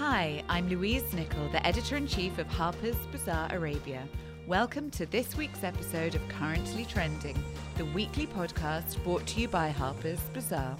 Hi, I'm Louise Nichol, the editor in chief of Harper's Bazaar Arabia. Welcome to this week's episode of Currently Trending, the weekly podcast brought to you by Harper's Bazaar.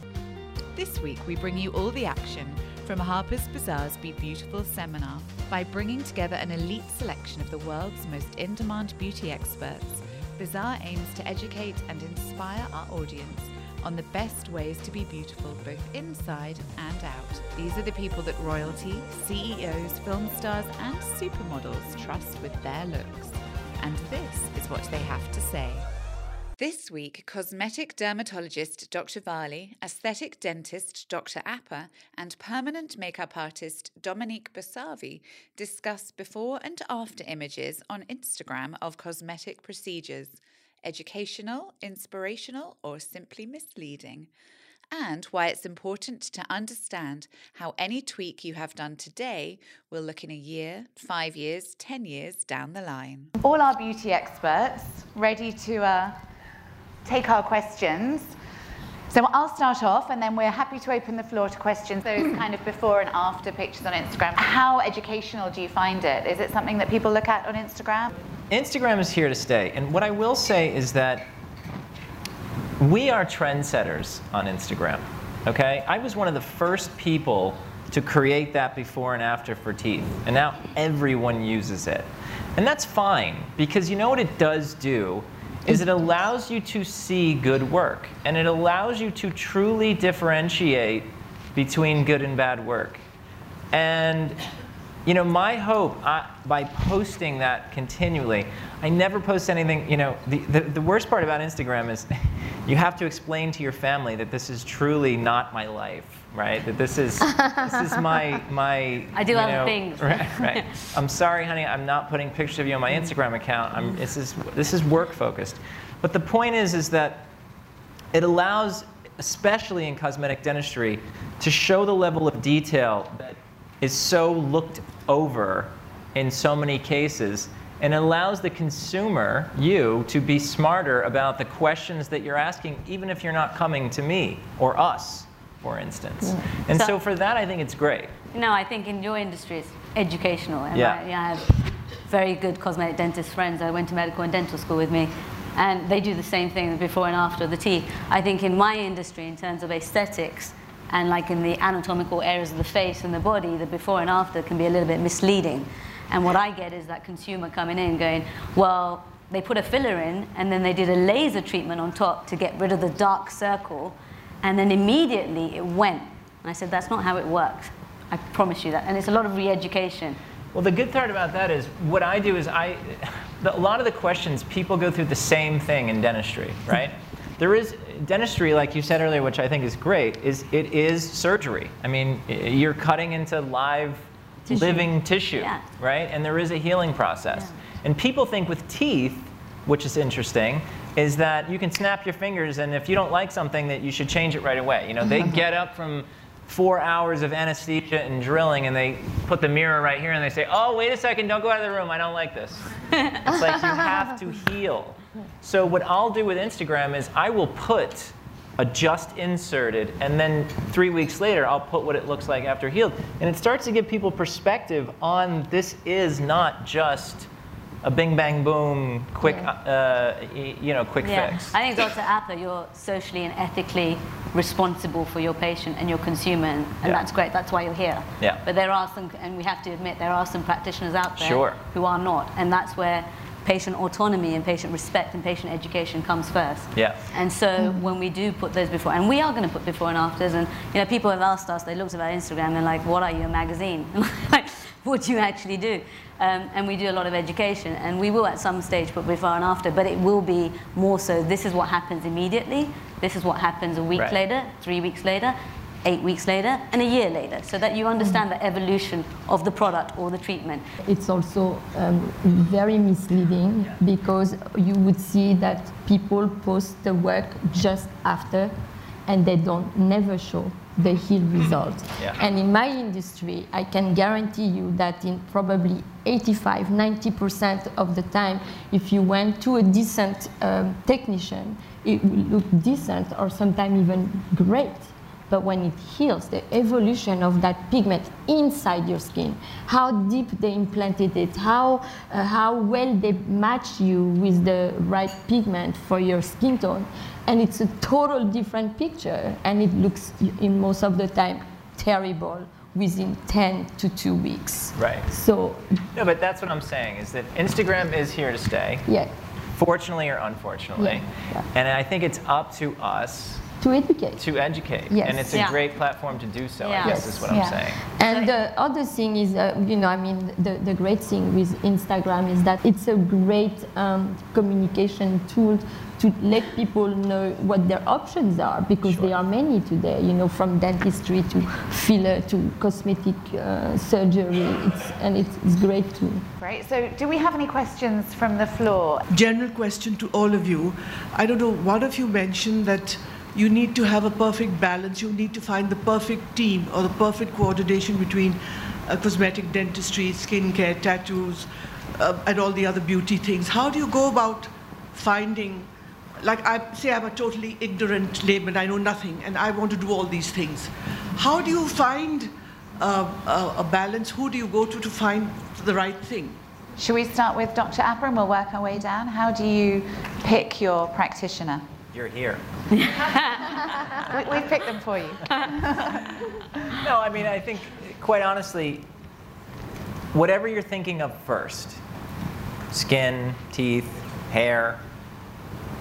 This week, we bring you all the action from Harper's Bazaar's Be Beautiful seminar by bringing together an elite selection of the world's most in demand beauty experts. Bazaar aims to educate and inspire our audience on the best ways to be beautiful both inside and out. These are the people that royalty, CEOs, film stars, and supermodels trust with their looks. And this is what they have to say. This week, cosmetic dermatologist Dr. Varley, aesthetic dentist Dr. Apa, and permanent makeup artist Dominique Bossavy discuss before and after images on Instagram of cosmetic procedures educational, inspirational, or simply misleading, and why it's important to understand how any tweak you have done today will look in a year, five years, 10 years down the line. All our beauty experts ready to uh, take our questions. So I'll start off and then we're happy to open the floor to questions, those kind of before and after pictures on Instagram. How educational do you find it? Is it something that people look at on Instagram? Instagram is here to stay. And what I will say is that we are trendsetters on Instagram. Okay? I was one of the first people to create that before and after for teeth. And now everyone uses it. And that's fine because you know what it does do is it allows you to see good work and it allows you to truly differentiate between good and bad work. And you know, my hope I, by posting that continually, I never post anything, you know, the, the, the, worst part about Instagram is you have to explain to your family that this is truly not my life, right? That this is, this is my, my I do other know, things. Right, right. I'm sorry, honey, I'm not putting pictures of you on my Instagram account. I'm, this, is, this is work focused. But the point is, is that it allows, especially in cosmetic dentistry, to show the level of detail that is so looked over in so many cases and allows the consumer, you, to be smarter about the questions that you're asking, even if you're not coming to me or us, for instance. Mm. And so, so, for that, I think it's great. No, I think in your industry, it's educational. And yeah. I, yeah, I have very good cosmetic dentist friends that went to medical and dental school with me. And they do the same thing before and after the teeth. I think in my industry, in terms of aesthetics, and like in the anatomical areas of the face and the body, the before and after can be a little bit misleading. And what I get is that consumer coming in going, well, they put a filler in and then they did a laser treatment on top to get rid of the dark circle and then immediately it went. And I said, that's not how it works. I promise you that. And it's a lot of re-education. Well, the good part about that is what I do is I, the, a lot of the questions, people go through the same thing in dentistry, right? there is dentistry, like you said earlier, which I think is great, is it is surgery. I mean, you're cutting into live, tissue. living tissue, yeah. right? And there is a healing process. Yeah. And people think with teeth, which is interesting, is that you can snap your fingers, and if you don't like something, that you should change it right away. You know, they get up from four hours of anesthesia and drilling, and they put the mirror right here, and they say, "Oh, wait a second, don't go out of the room. I don't like this." it's like you have to heal. So what I'll do with Instagram is I will put a just inserted, and then three weeks later, I'll put what it looks like after healed. And it starts to give people perspective on this is not just a bing bang boom quick yeah. uh, you know quick yeah. fix i think dr apa you're socially and ethically responsible for your patient and your consumer and, and yeah. that's great that's why you're here yeah. but there are some and we have to admit there are some practitioners out there sure. who are not and that's where patient autonomy and patient respect and patient education comes first. Yeah. And so mm. when we do put those before, and we are going to put before and afters, and you know, people have asked us, they looked at our Instagram, they're like, what are you, a magazine? like, what do you actually do? Um, and we do a lot of education, and we will at some stage put before and after, but it will be more so, this is what happens immediately, this is what happens a week right. later, three weeks later, eight weeks later and a year later so that you understand the evolution of the product or the treatment. It's also um, very misleading because you would see that people post the work just after and they don't never show the heal result. Yeah. And in my industry, I can guarantee you that in probably 85, 90% of the time, if you went to a decent um, technician, it will look decent or sometimes even great but when it heals, the evolution of that pigment inside your skin, how deep they implanted it, how, uh, how well they match you with the right pigment for your skin tone. And it's a total different picture, and it looks, in most of the time, terrible within 10 to 2 weeks. Right. So, no, but that's what I'm saying is that Instagram is here to stay. Yeah. Fortunately or unfortunately. Yeah, yeah. And I think it's up to us to educate. To educate. Yes. And it's a Yeah. great platform to do so, Yeah. I guess Yes. is what I'm saying. And the other thing is, uh, you know, I mean, the, the great thing with Instagram is that it's a great um, communication tool to let people know what their options are because Sure. there are many today, you know, from dentistry to filler to cosmetic uh, surgery. It's, and it's, it's great too. Great. So, do we have any questions from the floor? general question to all of you. I don't know, one of you mentioned that you need to have a perfect balance, you need to find the perfect team or the perfect coordination between uh, cosmetic dentistry, skincare, tattoos, uh, and all the other beauty things. How do you go about finding, like, I say I'm a totally ignorant layman, I know nothing, and I want to do all these things. How do you find uh, a, balance? Who do you go to to find the right thing? Should we start with Dr. Apa and we'll work our way down? How do you pick your practitioner? You're here. We, we've picked them for you. No, I mean, I think, quite honestly, whatever you're thinking of first skin, teeth, hair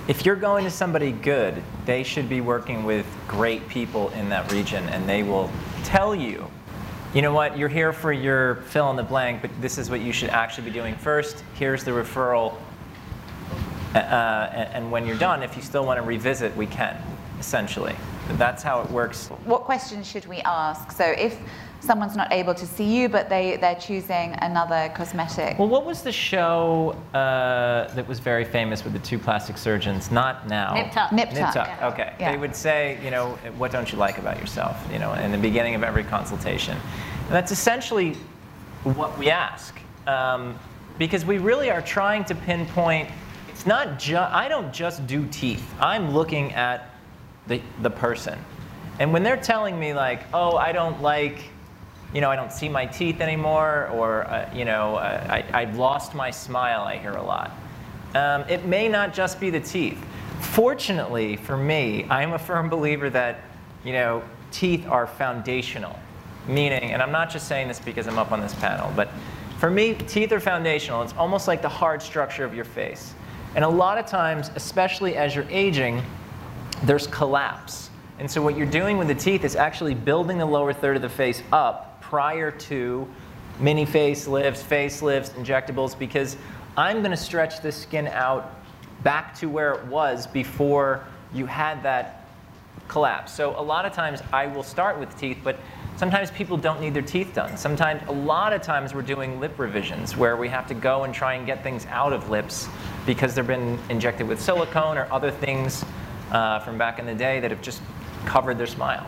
if you're going to somebody good, they should be working with great people in that region and they will tell you, you know what, you're here for your fill in the blank, but this is what you should actually be doing first. Here's the referral. Uh, and, and when you're done, if you still want to revisit, we can, essentially. That's how it works. What questions should we ask? So, if someone's not able to see you, but they, they're choosing another cosmetic. Well, what was the show uh, that was very famous with the two plastic surgeons? Not now. Nip tuck. Nip Nip tuck. tuck. Okay. Yeah. They would say, you know, what don't you like about yourself? You know, in the beginning of every consultation. And that's essentially what we ask, um, because we really are trying to pinpoint. It's not just. I don't just do teeth. I'm looking at the the person, and when they're telling me like, oh, I don't like you know, I don't see my teeth anymore, or, uh, you know, uh, I, I've lost my smile, I hear a lot. Um, it may not just be the teeth. Fortunately for me, I'm a firm believer that, you know, teeth are foundational. Meaning, and I'm not just saying this because I'm up on this panel, but for me, teeth are foundational. It's almost like the hard structure of your face. And a lot of times, especially as you're aging, there's collapse. And so what you're doing with the teeth is actually building the lower third of the face up prior to mini facelifts, facelifts, injectables, because I'm going to stretch the skin out back to where it was before you had that collapse. So a lot of times I will start with teeth, but sometimes people don't need their teeth done. Sometimes, a lot of times we're doing lip revisions where we have to go and try and get things out of lips because they've been injected with silicone or other things uh, from back in the day that have just covered their smile.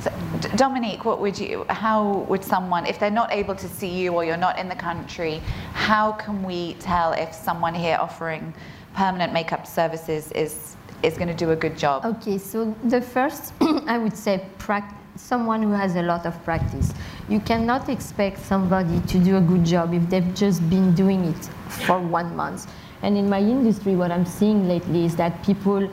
So, D- Dominique, what would you, how would someone, if they're not able to see you or you're not in the country, how can we tell if someone here offering permanent makeup services is, is going to do a good job? Okay, so the first, I would say, prac- someone who has a lot of practice. You cannot expect somebody to do a good job if they've just been doing it for one month. And in my industry, what I'm seeing lately is that people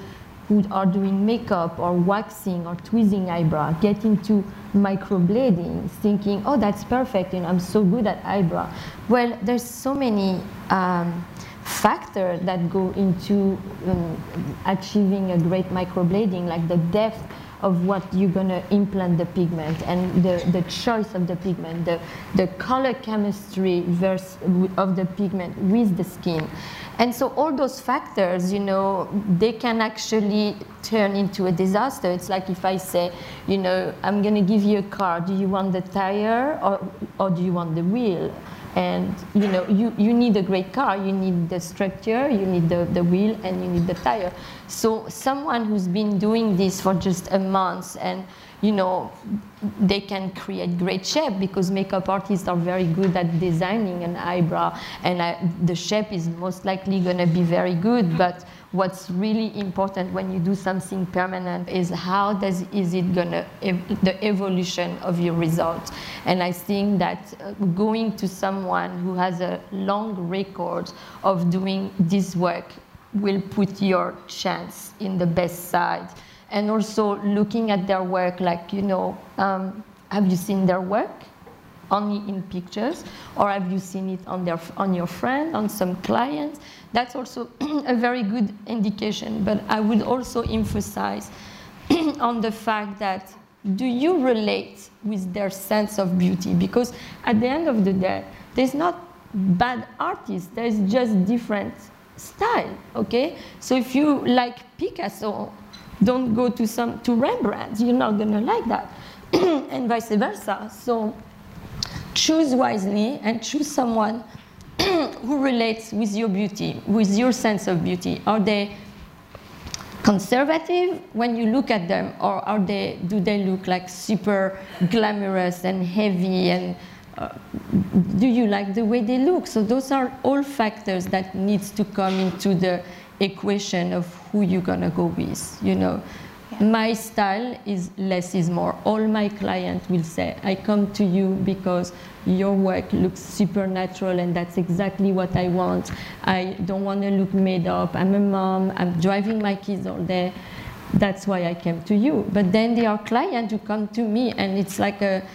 who are doing makeup or waxing or tweezing eyebrow get into microblading, thinking, oh, that's perfect, and I'm so good at eyebrow. Well, there's so many um, factors that go into um, achieving a great microblading, like the depth of what you're going to implant the pigment and the, the choice of the pigment, the, the color chemistry versus, of the pigment with the skin. And so all those factors, you know, they can actually turn into a disaster. It's like if I say, you know, I'm going to give you a car, do you want the tire or, or do you want the wheel? And you know, you, you need a great car, you need the structure, you need the, the wheel, and you need the tire. So someone who's been doing this for just a month and you know, they can create great shape because makeup artists are very good at designing an eyebrow, and I, the shape is most likely going to be very good. But what's really important when you do something permanent is how does is it gonna ev- the evolution of your results and i think that uh, going to someone who has a long record of doing this work will put your chance in the best side. And also looking at their work like you know um, have you seen their work only in pictures or have you seen it on, their, on your friend, on some clients? That's also a very good indication. But I would also emphasize on the fact that do you relate with their sense of beauty? Because at the end of the day, there's not bad artists, there's just different style, okay? So if you like Picasso, don't go to some to Rembrandt, you're not gonna like that. and vice versa. So choose wisely and choose someone who relates with your beauty, with your sense of beauty. Are they conservative when you look at them, or are they, do they look like super glamorous and heavy and uh, do you like the way they look? So those are all factors that needs to come into the equation of who you're gonna go with, you know. My style is less is more. All my clients will say, I come to you because your work looks supernatural and that's exactly what I want. I don't want to look made up. I'm a mom, I'm driving my kids all day. That's why I came to you. But then there are clients who come to me and it's like a,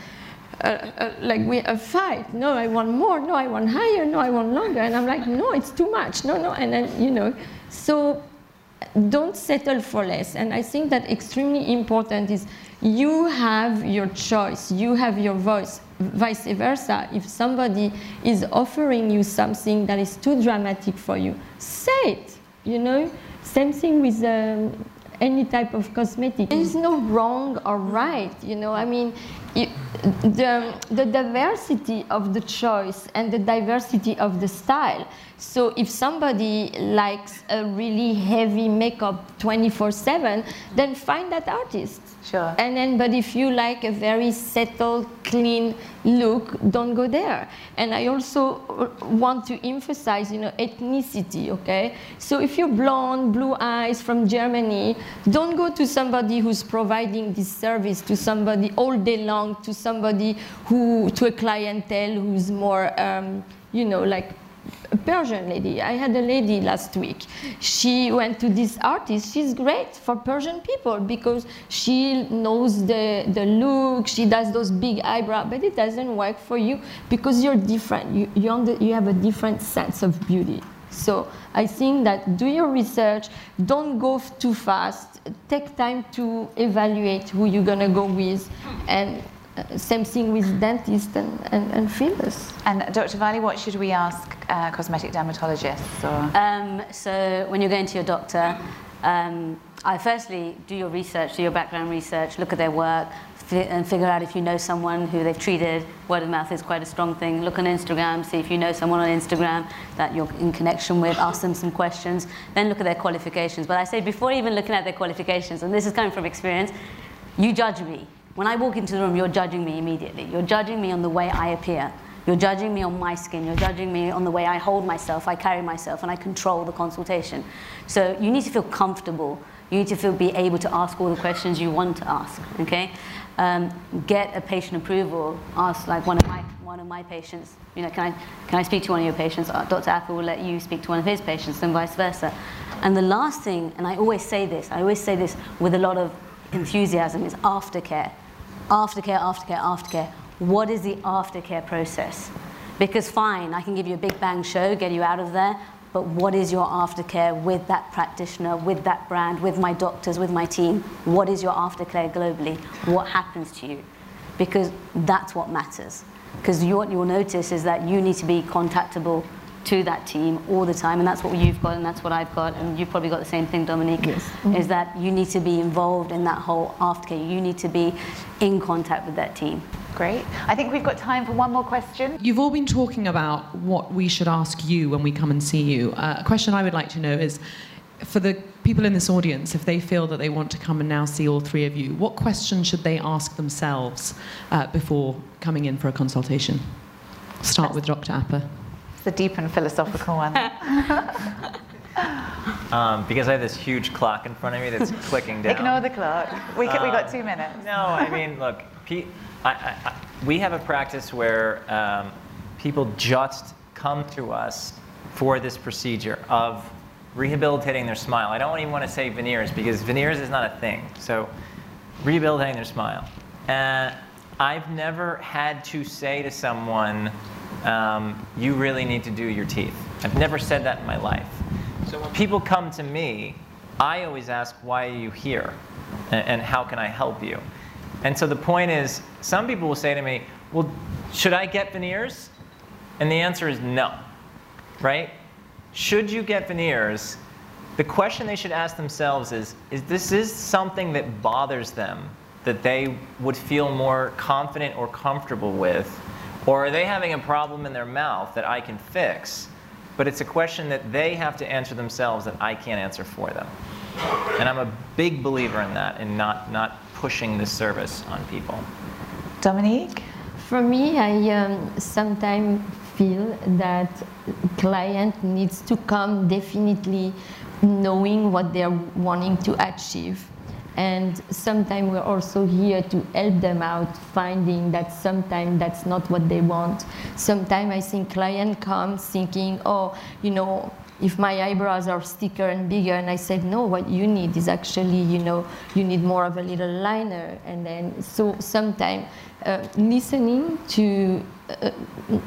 a, a, like we a fight. No, I want more. No, I want higher. No, I want longer. And I'm like, no, it's too much. No, no. And then you know, so don't settle for less. And I think that extremely important is you have your choice, you have your voice, vice versa. If somebody is offering you something that is too dramatic for you, say it, you know? Same thing with um, any type of cosmetic. There is no wrong or right, you know? I mean, the, the diversity of the choice and the diversity of the style. So if somebody likes a really heavy makeup 24/7, then find that artist. Sure. And then, but if you like a very settled, clean look, don't go there. And I also want to emphasize, you know, ethnicity. Okay. So if you're blonde, blue eyes from Germany, don't go to somebody who's providing this service to somebody all day long, to somebody who, to a clientele who's more, um, you know, like Persian lady. I had a lady last week. She went to this artist. She's great for Persian people because she knows the, the look, she does those big eyebrows, but it doesn't work for you because you're different. You, you, you have a different sense of beauty. So I think that do your research, don't go too fast, take time to evaluate who you're gonna go with, and uh, same thing with dentists and, and, and fillers. And Dr. Valli, what should we ask uh, cosmetic dermatologists? Or? Um, so when you're going to your doctor, um, I firstly do your research, do your background research, look at their work, and figure out if you know someone who they've treated. Word of mouth is quite a strong thing. Look on Instagram, see if you know someone on Instagram that you're in connection with, ask them some questions, then look at their qualifications. But I say before even looking at their qualifications, and this is coming from experience, you judge me. When I walk into the room, you're judging me immediately. You're judging me on the way I appear. You're judging me on my skin. You're judging me on the way I hold myself, I carry myself, and I control the consultation. So you need to feel comfortable. You need to feel, be able to ask all the questions you want to ask, okay? Um, get a patient approval. Ask like one of my one of my patients, you know, can I can I speak to one of your patients? Uh, Dr. Apa will let you speak to one of his patients, and vice versa. And the last thing, and I always say this, I always say this with a lot of enthusiasm, is aftercare aftercare, aftercare, aftercare. What is the aftercare process? Because fine, I can give you a big bang show, get you out of there, but what is your aftercare with that practitioner, with that brand, with my doctors, with my team? What is your aftercare globally? What happens to you? Because that's what matters. Because what you'll notice is that you need to be contactable to that team all the time, and that's what you've got, and that's what I've got, and you've probably got the same thing, Dominique. Yes. Mm-hmm. Is that you need to be involved in that whole aftercare. You need to be in contact with that team. Great. I think we've got time for one more question. You've all been talking about what we should ask you when we come and see you. Uh, a question I would like to know is for the people in this audience, if they feel that they want to come and now see all three of you, what questions should they ask themselves uh, before coming in for a consultation? Start with Dr. Apa It's a deep and philosophical one. um, because I have this huge clock in front of me that's clicking down. Ignore the clock. We, can, we got Um, two minutes. No, I mean, look, Pete, I, I, we have a practice where um, people just come to us for this procedure of rehabilitating their smile. I don't even want to say veneers because veneers is not a thing. So, rehabilitating their smile. And I've never had to say to someone, um, you really need to do your teeth. I've never said that in my life. So when people come to me, I always ask, why are you here? And, and how can I help you? And so the point is, some people will say to me, well, should I get veneers? And the answer is no, right? Should you get veneers? The question they should ask themselves is, is this is something that bothers them that they would feel more confident or comfortable with? Or are they having a problem in their mouth that I can fix? But it's a question that they have to answer themselves that I can't answer for them. And I'm a big believer in that and not, not pushing this service on people. Dominique? For me, I um, sometimes feel that client needs to come definitely knowing what they're wanting to achieve. And sometimes we're also here to help them out, finding that sometimes that's not what they want. Sometimes I think client comes thinking, oh, you know, if my eyebrows are thicker and bigger, and I said, no, what you need is actually, you know, you need more of a little liner. And then, so sometimes uh, listening to uh,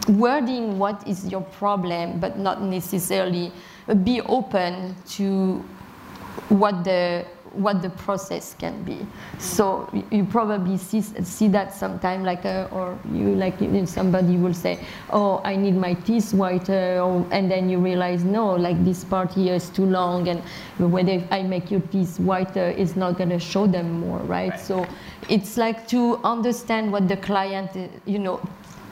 wording what is your problem, but not necessarily be open to what the what the process can be. So you- probably see, see that sometime, like, uh, or you like somebody will say, "Oh, I need my teeth whiter," or, and then you realize, no, like this part here is too long, and whether I make your teeth whiter, it's not going to show them more, right? Right. So it's like to understand what the client, uh, you know,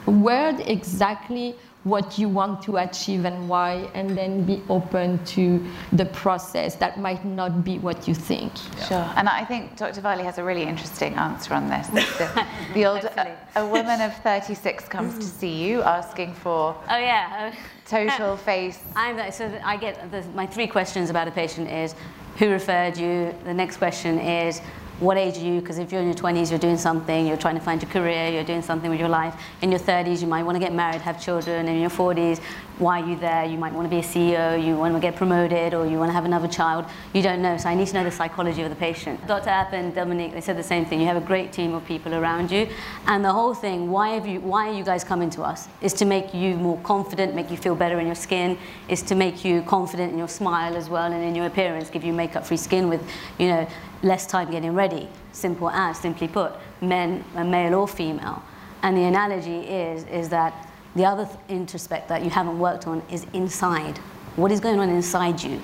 where exactly what you want to achieve and why, and then be open to the process that might not be what you think. Sure. And I think Dr. Varley has a really interesting answer on this. The, the old, a, a woman of 36 comes to see you asking for Oh yeah. total face. I'm so I get the, my three questions about a patient is who referred you. The next question is what age are you? Because if you're in your 20s, you're doing something, you're trying to find your career, you're doing something with your life. In your 30s, you might want to get married, have children. In your 40s, why are you there? You might want to be a CEO, you want to get promoted, or you want to have another child. You don't know. So I need to know the psychology of the patient. Dr. App and Dominique, they said the same thing. You have a great team of people around you, and the whole thing. Why have you? Why are you guys coming to us? Is to make you more confident, make you feel better in your skin. Is to make you confident in your smile as well and in your appearance. Give you makeup-free skin with, you know, less time getting ready. Simple as, simply put, men, male or female. And the analogy is is that the other th- introspect that you haven't worked on is inside. What is going on inside you?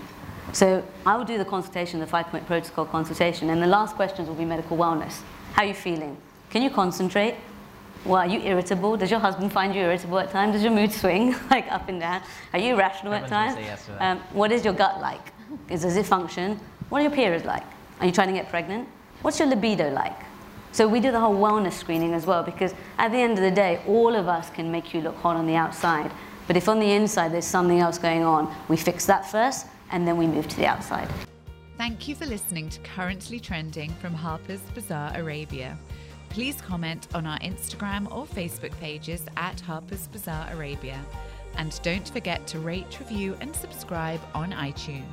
So I will do the consultation, the five-point protocol consultation, and the last questions will be medical wellness. How are you feeling? Can you concentrate? Well, are you irritable? Does your husband find you irritable at times? Does your mood swing like up and down? Are you irrational at times? yes. Um, what is your gut like? Is, does it function? What are your periods like? Are you trying to get pregnant? What's your libido like? So we do the whole wellness screening as well because at the end of the day, all of us can make you look hot on the outside. But if on the inside there's something else going on, we fix that first and then we move to the outside. Thank you for listening to Currently Trending from Harper's Bazaar Arabia. Please comment on our Instagram or Facebook pages at Harper's Bazaar Arabia. And don't forget to rate, review, and subscribe on iTunes.